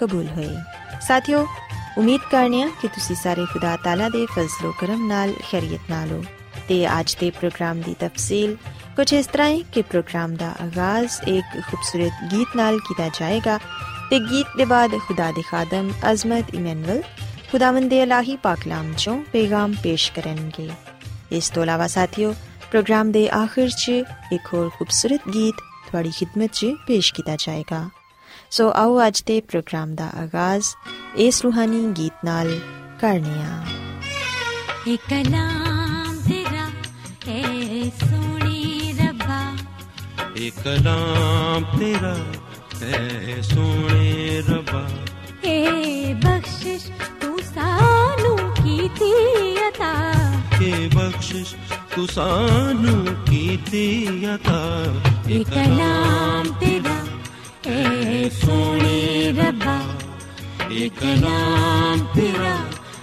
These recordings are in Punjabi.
ਕਬੂਲ ਹੋਏ ਸਾਥਿਓ ਉਮੀਦ ਕਰਨੀਆ ਕਿ ਤੁਸੀਂ ਸਾਰੇ ਖੁਦਾ ਤਾਲਾ ਦੇ ਫਜ਼ਲੋ ਕਰਮ ਨਾਲ ਖੈਰੀਅਤ ਨਾਲ ਹੋ ਤੇ ਅੱਜ ਦੇ ਪ੍ਰੋਗਰਾਮ ਦੀ ਤਫਸੀਲ ਕੁਝ ਇਸ ਤਰ੍ਹਾਂ ਹੈ ਕਿ ਪ੍ਰੋਗਰਾਮ ਦਾ ਆਗਾਜ਼ ਇੱਕ ਖੂਬਸੂਰਤ ਗੀਤ ਨਾਲ ਕੀਤਾ ਜਾਏਗਾ ਤੇ ਗੀਤ ਦੇ ਬਾਅਦ ਖੁਦਾ ਦੇ ਖਾਦਮ ਅਜ਼ਮਤ ਇਮਨੁਅਲ ਖੁਦਾਵੰਦ ਦੇ ਇਲਾਹੀ ਪਾਕਲਾਮ ਚੋਂ ਪੈਗਾਮ ਪੇਸ਼ ਕਰਨਗੇ ਇਸ ਤੋਂ ਇਲਾਵਾ ਸਾਥਿਓ ਪ੍ਰੋਗਰਾਮ ਦੇ ਆਖਿਰ 'ਚ ਇੱਕ ਹੋਰ ਖੂਬਸੂਰਤ ਗੀਤ ਤੁਹਾਡੀ ਖidmat 'ਚ ਪੇਸ਼ ਕੀਤਾ ਜਾਏਗਾ ਸੋ ਆਓ ਅੱਜ ਦੇ ਪ੍ਰੋਗਰਾਮ ਦਾ ਆਗਾਜ਼ ਇਸ ਰੂਹਾਨੀ ਗੀਤ ਨਾਲ ਕਰਨੇ ਆ। ਇਹ ਕਲਾਮ ਤੇਰਾ ਹੈ ਸੋਹਣੇ ਰੱਬਾ। ਇਹ ਕਲਾਮ ਤੇਰਾ ਹੈ ਸੋਹਣੇ ਰੱਬਾ। ਇਹ ਬਖਸ਼ਿਸ਼ ਤੂੰ ਸਾਨੂੰ ਕੀਤੀ ਅਤਾ। ਇਹ ਬਖਸ਼ਿਸ਼ ਤੂੰ ਸਾਨੂੰ ਕੀਤੀ ਅਤਾ। ਇਹ ਕਲਾਮ ਤੇਰਾ ਹੈ ਸੋਹਣੇ ਰੱਬਾ ਇਹ ਕਲਾਮ ਤੇਰਾ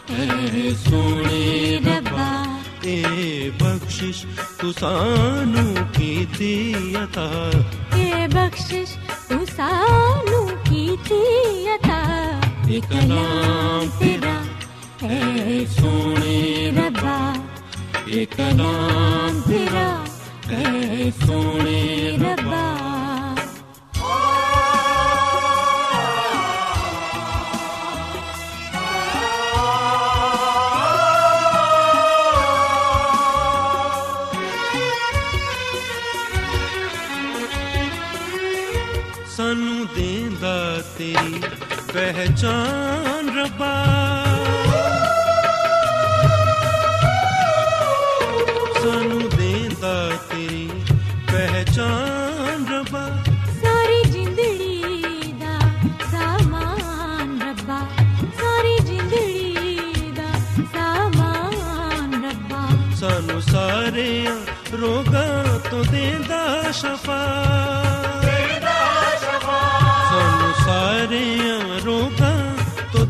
ਹੈ ਸੋਹਣੇ ਰੱਬਾ ਇਹ ਬਖਸ਼ਿਸ਼ ਤੂੰ ਸਾਨੂੰ ਕੀਤੀ ਅਤਾ ਇਹ ਬਖਸ਼ਿਸ਼ ਤੂੰ ਸਾਨੂੰ ਕੀਤੀ ਅਤਾ ਇਹ ਕਲਾਮ ਤੇਰਾ ਹੈ ਸੋਹਣੇ ਰੱਬਾ ਇਹ ਕਲਾਮ ਤੇਰਾ ਹੈ ਸੋਹਣੇ ਰੱਬਾ ਤੇਰੀ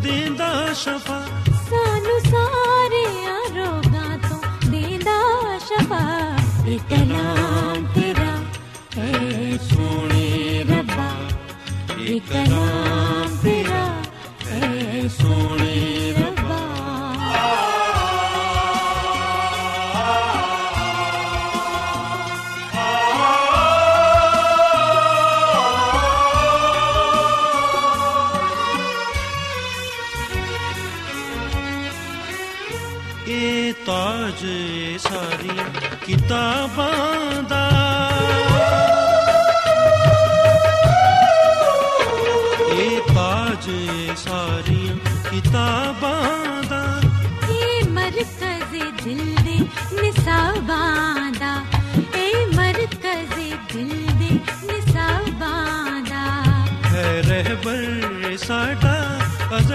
ਦੇਂਦਾ ਸ਼ਫਾ। ਸਾਨੂੰ ਸਾਰਿਆਂ ਰੋਗਾਂ ਤੋਂ ਦੇਂਦਾ ਸ਼ਫਾ। ਇਹ ਕਲਾਮ ਤੇਰਾ ਹੈ ਸੋਹਣੇ ਰੱਬਾ। ਇਹ ਕਲਾਮ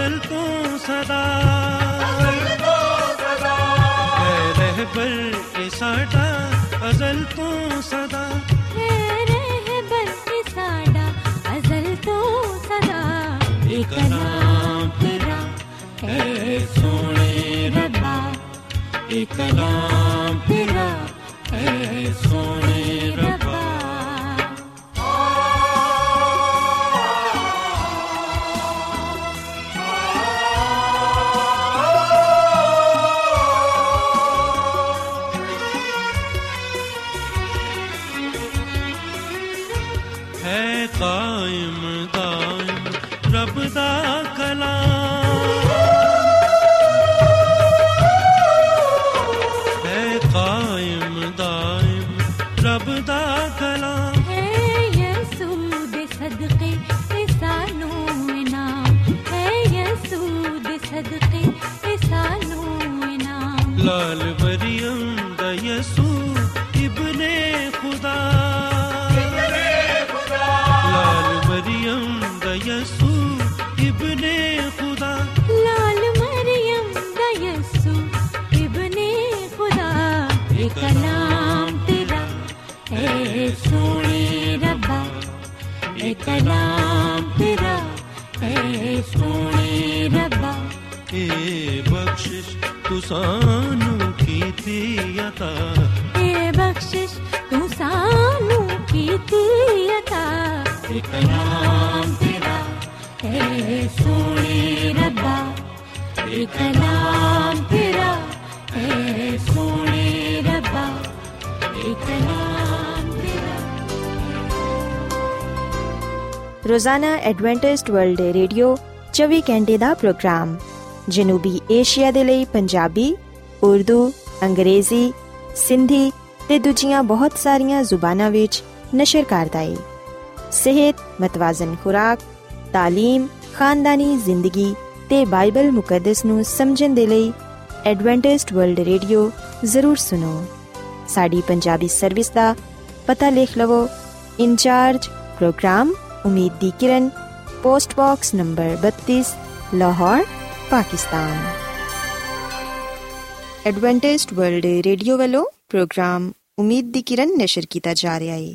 ਅਜ਼ਲ ਤੋਂ ਸਦਾ ਹੈ ਰਹਿਬਰ ਇਹ ਸਾਡਾ ਅਜ਼ਲ ਤੋਂ ਸਦਾ ਹੈ ਰਹਿਬਰ ਇਹ ਸਾਡਾ ਅਜ਼ਲ ਤੋਂ ਸਦਾ ਇਹ ਕਲਾਮ ਤੇਰਾ ਹੈ ਸੋਹਣੇ ਰੱਬਾ ਇਹ ਕਲਾਮ ਇਹ ਕਲਾਮ ਤੇਰਾ ਹੈ ਸੋਹਣੇ ਰੱਬਾ ਇਹ ਕਲਾਮ ਤੇਰਾ ਹੈ ਸੋਹਣੇ ਰੱਬਾ ਇਹ ਕਲਾਮ ਤੇਰਾ ਰੋਜ਼ਾਨਾ ਐਡਵੈਂਟਿਸਟ ਵਰਲਡ ਰੇਡੀਓ 24 ਘੰਟੇ ਦਾ ਪ੍ਰੋਗਰਾਮ ਜਨੂਬੀ ਏਸ਼ੀਆ ਦੇ ਲਈ ਪੰਜਾਬੀ ਉਰਦੂ ਅੰਗਰੇਜ਼ੀ ਸਿੰਧੀ ਤੇ ਦੂਜੀਆਂ ਬਹੁਤ ਸਾਰੀਆਂ ਜ਼ੁਬਾਨਾਂ ਵਿੱਚ ਨਸ਼ਰ ਕਰਦਾ ਹੈ ਸਿਹਤ ਮਤਵਾਜ਼ਨ ਖੁਰਾਕ تعلیم ਖਾਨਦਾਨੀ ਜ਼ਿੰਦਗੀ ਤੇ ਬਾਈਬਲ ਮੁਕੱਦਸ ਨੂੰ ਸਮਝਣ ਦੇ ਲਈ ਐਡਵੈਂਟਿਸਟ ਵਰਲਡ ਰੇਡੀਓ ਜ਼ਰੂਰ ਸੁਨੋ ਸਾਡੀ ਪੰਜਾਬੀ ਸਰਵਿਸ ਦਾ ਪਤਾ ਲਿਖ ਲਵੋ ਇੰਚਾਰਜ ਪ੍ਰੋਗਰਾਮ ਉਮੀਦ ਦੀ ਕਿਰਨ post box number 32 Lahore Pakistan Adventist world radio ਵੱਲੋਂ ਪ੍ਰੋਗਰਾਮ ਉਮੀਦ ਦੀ ਕਿਰਨ ਨਿਸ਼ਰ ਕੀਤਾ ਜਾ ਰਿਹਾ ਹੈ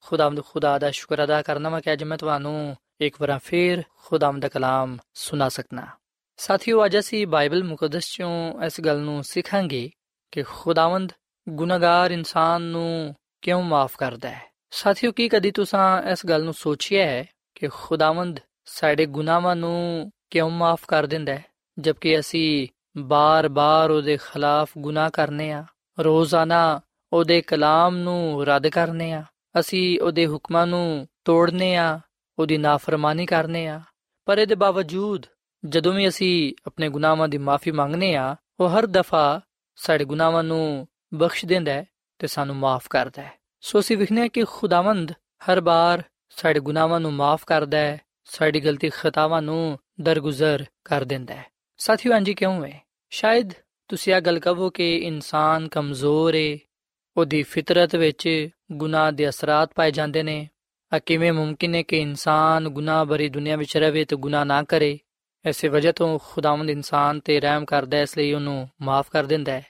ਖੁਦਾਵੰਦ ਖੁਦਾ ਦਾ ਸ਼ੁਕਰ ਅਦਾ ਕਰਨਾ ਮੈਂ ਕਿ ਅੱਜ ਮੈਂ ਤੁਹਾਨੂੰ ਇੱਕ ਵਾਰ ਫੇਰ ਖੁਦਾਵੰਦ ਦਾ ਕਲਾਮ ਸੁਣਾ ਸਕਣਾ ਸਾਥਿਓ, ਅੱਜ ਅਸੀਂ ਬਾਈਬਲ ਮੁਕੱਦਸ ਚੋਂ ਇਸ ਗੱਲ ਨੂੰ ਸਿੱਖਾਂਗੇ ਕਿ ਖੁਦਾਵੰਦ ਗੁਨਾਹਗਾਰ ਇਨਸਾਨ ਨੂੰ ਕਿਉਂ ਮਾਫ ਕਰਦਾ ਹੈ। ਸਾਥਿਓ, ਕੀ ਕਦੀ ਤੁਸੀਂ ਇਸ ਗੱਲ ਨੂੰ ਸੋਚਿਆ ਹੈ ਕਿ ਖੁਦਾਵੰਦ ਸਾਡੇ ਗੁਨਾਹਾਂ ਨੂੰ ਕਿਉਂ ਮਾਫ ਕਰ ਦਿੰਦਾ ਹੈ, ਜਦਕਿ ਅਸੀਂ ਬਾਰ-ਬਾਰ ਉਹਦੇ ਖਿਲਾਫ ਗੁਨਾਹ ਕਰਨੇ ਆ, ਰੋਜ਼ਾਨਾ ਉਹਦੇ ਕਲਾਮ ਨੂੰ ਰੱਦ ਕਰਨੇ ਆ? ਅਸੀਂ ਉਹਦੇ ਹੁਕਮਾਂ ਨੂੰ ਤੋੜਨੇ ਆ, ਉਹਦੀ ਨਾਫਰਮਾਨੀ ਕਰਨੇ ਆ। ਪਰ ਇਹਦੇ ਬਾਵਜੂਦ ਜਦੋਂ ਵੀ ਅਸੀਂ ਆਪਣੇ ਗੁਨਾਹਾਂ ਦੀ ਮਾਫੀ ਮੰਗਨੇ ਆ, ਉਹ ਹਰ ਦਫਾ ਸਾਡੇ ਗੁਨਾਹਾਂ ਨੂੰ ਬਖਸ਼ ਦਿੰਦਾ ਹੈ ਤੇ ਸਾਨੂੰ ਮਾਫ ਕਰਦਾ ਹੈ। ਸੋ ਅਸੀਂ ਵਿਖਨੇ ਆ ਕਿ ਖੁਦਾਵੰਦ ਹਰ ਬਾਰ ਸਾਡੇ ਗੁਨਾਹਾਂ ਨੂੰ ਮਾਫ ਕਰਦਾ ਹੈ, ਸਾਡੀ ਗਲਤੀ ਖਤਾਵਾਂ ਨੂੰ ਦਰਗੁਜ਼ਰ ਕਰ ਦਿੰਦਾ ਹੈ। ਸਾਥੀਓ ਅੰਜੀ ਕਿਉਂ ਹੈ? ਸ਼ਾਇਦ ਤੁਸੀਂ ਇਹ ਗੱਲ ਕਹੋ ਕਿ ਇਨਸਾਨ ਕਮਜ਼ੋਰ ਹੈ ਉਹਦੀ ਫਿਤਰਤ ਵਿੱਚ ਗੁਨਾਹ ਦੇ ਅਸਰਾਤ ਪਾਏ ਜਾਂਦੇ ਨੇ। ਆ ਕਿਵੇਂ ਮੁਮਕਿਨ ਹੈ ਕਿ ਇਨਸਾਨ ਗੁਨਾਹ ਭਰੀ ਦੁਨੀਆ ਵਿੱਚ ਰਹੇ ਤੇ ਗੁਨਾਹ ਨਾ ਕਰੇ? ਐਸੇ ਵਜ੍ਹਾ ਤੋਂ ਖੁਦਾਵੰਦ ਇਨਸਾਨ ਤੇ ਰਹਿਮ ਕਰਦਾ ਹੈ, ਇਸ ਲਈ ਉਹਨੂੰ ਮਾਫ ਕਰ ਦਿੰਦਾ ਹੈ।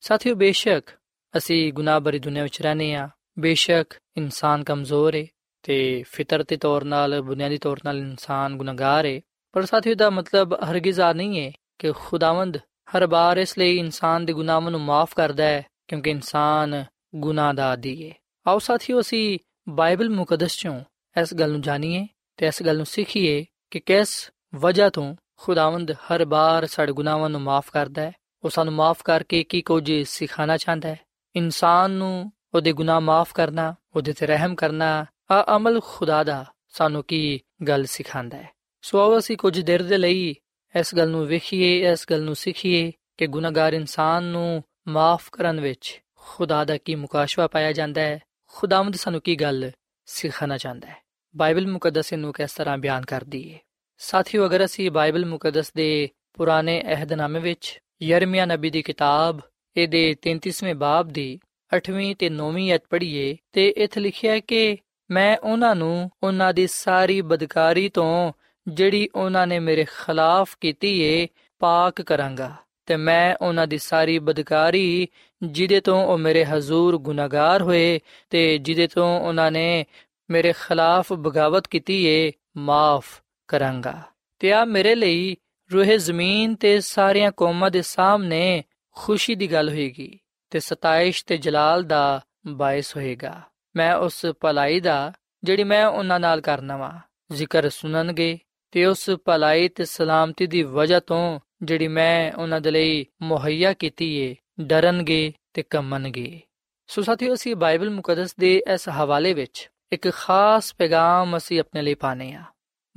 ਸਾਥੀਓ, ਬੇਸ਼ੱਕ ਅਸੀਂ ਗੁਨਾਹ ਭਰੀ ਦੁਨੀਆ ਵਿੱਚ ਰਹਨੇ ਆ ਬੇਸ਼ੱਕ ਇਨਸਾਨ ਕਮਜ਼ੋਰ ਹੈ ਤੇ ਫਿਤਰਤੀ ਤੌਰ ਨਾਲ, ਬੁਨਿਆਦੀ ਤੌਰ ਨਾਲ ਇਨਸਾਨ ਗੁਨਾਹਗਾਰ ਹੈ। ਪਰ ਸਾਥੀਓ ਦਾ ਮਤਲਬ ਹਰਗਿਜ਼ ਆ ਨਹੀਂ ਹੈ ਕਿ ਖੁਦਾਵੰਦ ਹਰ ਬਾਰ ਇਸ ਲਈ ਇਨਸਾਨ ਦੇ ਗੁਨਾਹਾਂ ਨੂੰ ਮਾਫ ਕਰਦਾ ਹੈ, ਕਿਉਂਕਿ ਇਨਸਾਨ ਗੁਨਾਹ ਦਾ ਆਦੀ ਹੈ। ਆਓ ਸਾਥੀਓ, ਅਸੀਂ ਬਾਈਬਲ ਮੁਕੱਦਸ ਚੋਂ ਇਸ ਗੱਲ ਨੂੰ ਜਾਣੀਏ ਤੇ ਇਸ ਗੱਲ ਨੂੰ ਸਿੱਖੀਏ ਕਿ ਕਿਸ ਵਜ੍ਹਾ ਤੋਂ ਖੁਦਾਵੰਦ ਹਰ ਬਾਰ ਸਾਡੇ ਗੁਨਾਹਾਂ ਨੂੰ ਮਾਫ ਕਰਦਾ ਹੈ। ਉਹ ਸਾਨੂੰ ਮਾਫ ਕਰਕੇ ਕੀ ਕੁਝ ਸਿਖਾਣਾ ਚਾਹੁੰਦਾ ਹੈ। ਇਨਸਾਨ ਨੂੰ ਉਹਦੇ ਗੁਨਾਹ ਮਾਫ ਕਰਨਾ, ਉਹਦੇ ਤੇ ਰਹਿਮ ਕਰਨਾ, ਆ ਅਮਲ ਖੁਦਾ ਦਾ ਸਾਨੂੰ ਕੀ ਗੱਲ ਸਿਖਾਉਂਦਾ ਹੈ। ਸੋ ਆਓ ਅਸੀਂ ਕੁਝ ਦੇਰ ਦੇ ਲਈ ਇਸ ਗੱਲ ਨੂੰ ਵੇਖੀਏ, ਇਸ ਗੱਲ ਨੂੰ ਸਿੱਖੀਏ ਕਿ ਗੁਨਾਹਗਾਰ ਇਨਸਾਨ ਨੂੰ ਮਾਫ ਕਰਨ ਵਿੱਚ ਖੁਦਾ ਦਾ ਕੀ ਮੁਕਾਸ਼ਵਾ ਪਾਇਆ ਜਾਂਦਾ ਹੈ। ਖੁਦਾਵੰਦ ਸਾਨੂੰ ਕੀ ਗੱਲ ਸਿਖਾਣਾ ਚਾਹੁੰਦਾ ਹੈ? ਬਾਈਬਲ ਮੁਕੱਦਸ ਨੂੰ ਕਿਸ ਤਰ੍ਹਾਂ ਬਿਆਨ ਕਰਦੀ ਹੈ ਸਾਥੀਓ, ਅਗਰ ਅਸੀਂ ਬਾਈਬਲ ਮੁਕੱਦਸ ਦੇ ਪੁਰਾਣੇ ਅਹਿਦਨਾਮੇ ਵਿੱਚ ਯਰਮੀਆ ਨਬੀ ਦੀ ਕਿਤਾਬ, ਇਹਦੇ 33ਵੇਂ ਬਾਬ ਦੀ 8ਵੀਂ ਤੇ 9ਵੀਂ ਅਧ ਪੜ੍ਹੀਏ, ਤੇ ਇੱਥੇ ਲਿਖਿਆ ਹੈ ਕਿ ਮੈਂ ਉਹਨਾਂ ਨੂੰ ਉਹਨਾਂ ਦੀ ਸਾਰੀ ਬਦਕਾਰੀ ਤੋਂ ਜਿਹੜੀ ਉਹਨਾਂ ਨੇ ਮੇਰੇ ਖਿਲਾਫ ਕੀਤੀ ਏ, ਪਾਕ ਕਰਾਂਗਾ। ਤੇ ਮੈਂ ਉਹਨਾਂ ਦੀ ਸਾਰੀ ਬਦਕਾਰੀ, ਜਿਹਦੇ ਤੋਂ ਉਹ ਮੇਰੇ ਹਜ਼ੂਰ ਗੁਨਾਹਗਾਰ ਹੋਏ ਤੇ ਜਿਹਦੇ ਤੋਂ ਉਹਨਾਂ ਨੇ ਮੇਰੇ ਖਿਲਾਫ ਬਗਾਵਤ ਕੀਤੀ ਏ, ਮਾਫ ਕਰਾਂਗਾ। ਤੇ ਆ ਮੇਰੇ ਲਈ ਰੂਹੇ ਜ਼ਮੀਨ ਤੇ ਸਾਰੀਆਂ ਕੌਮਾਂ ਦੇ ਸਾਹਮਣੇ ਖੁਸ਼ੀ ਦੀ ਗੱਲ ਹੋਏਗੀ ਤੇ ਸਤਾਇਸ਼ ਤੇ ਜਲਾਲ ਦਾ ਬਾਇਸ ਹੋਏਗਾ। ਮੈਂ ਉਸ ਭਲਾਈ ਦਾ, ਜਿਹੜੀ ਮੈਂ ਉਹਨਾਂ ਨਾਲ ਕਰਨਾ ਵਾ, ਜ਼ਿਕਰ ਸੁਣਨਗੇ ਤੇ ਉਸ ਭਲਾਈ ਤੇ ਸਲਾਮਤੀ ਦੀ ਵਜ੍ਹਾ ਤੋਂ ਜਿਹੜੀ ਮੈਂ ਉਹਨਾਂ ਦੇ ਲਈ ਮੁਹੱਈਆ ਕੀਤੀ ਏ, ਡਰਨਗੇ ਤੇ ਕੰਮਣਗੇ ਸੋ ਸਾਥੀਓ, ਅਸੀਂ ਬਾਈਬਲ ਮੁਕੱਦਸ ਦੇ ਇਸ ਹਵਾਲੇ ਵਿੱਚ ਇੱਕ ਖਾਸ ਪੈਗਾਮ ਅਸੀਂ ਆਪਣੇ ਲਈ ਪਾਣੇ ਆ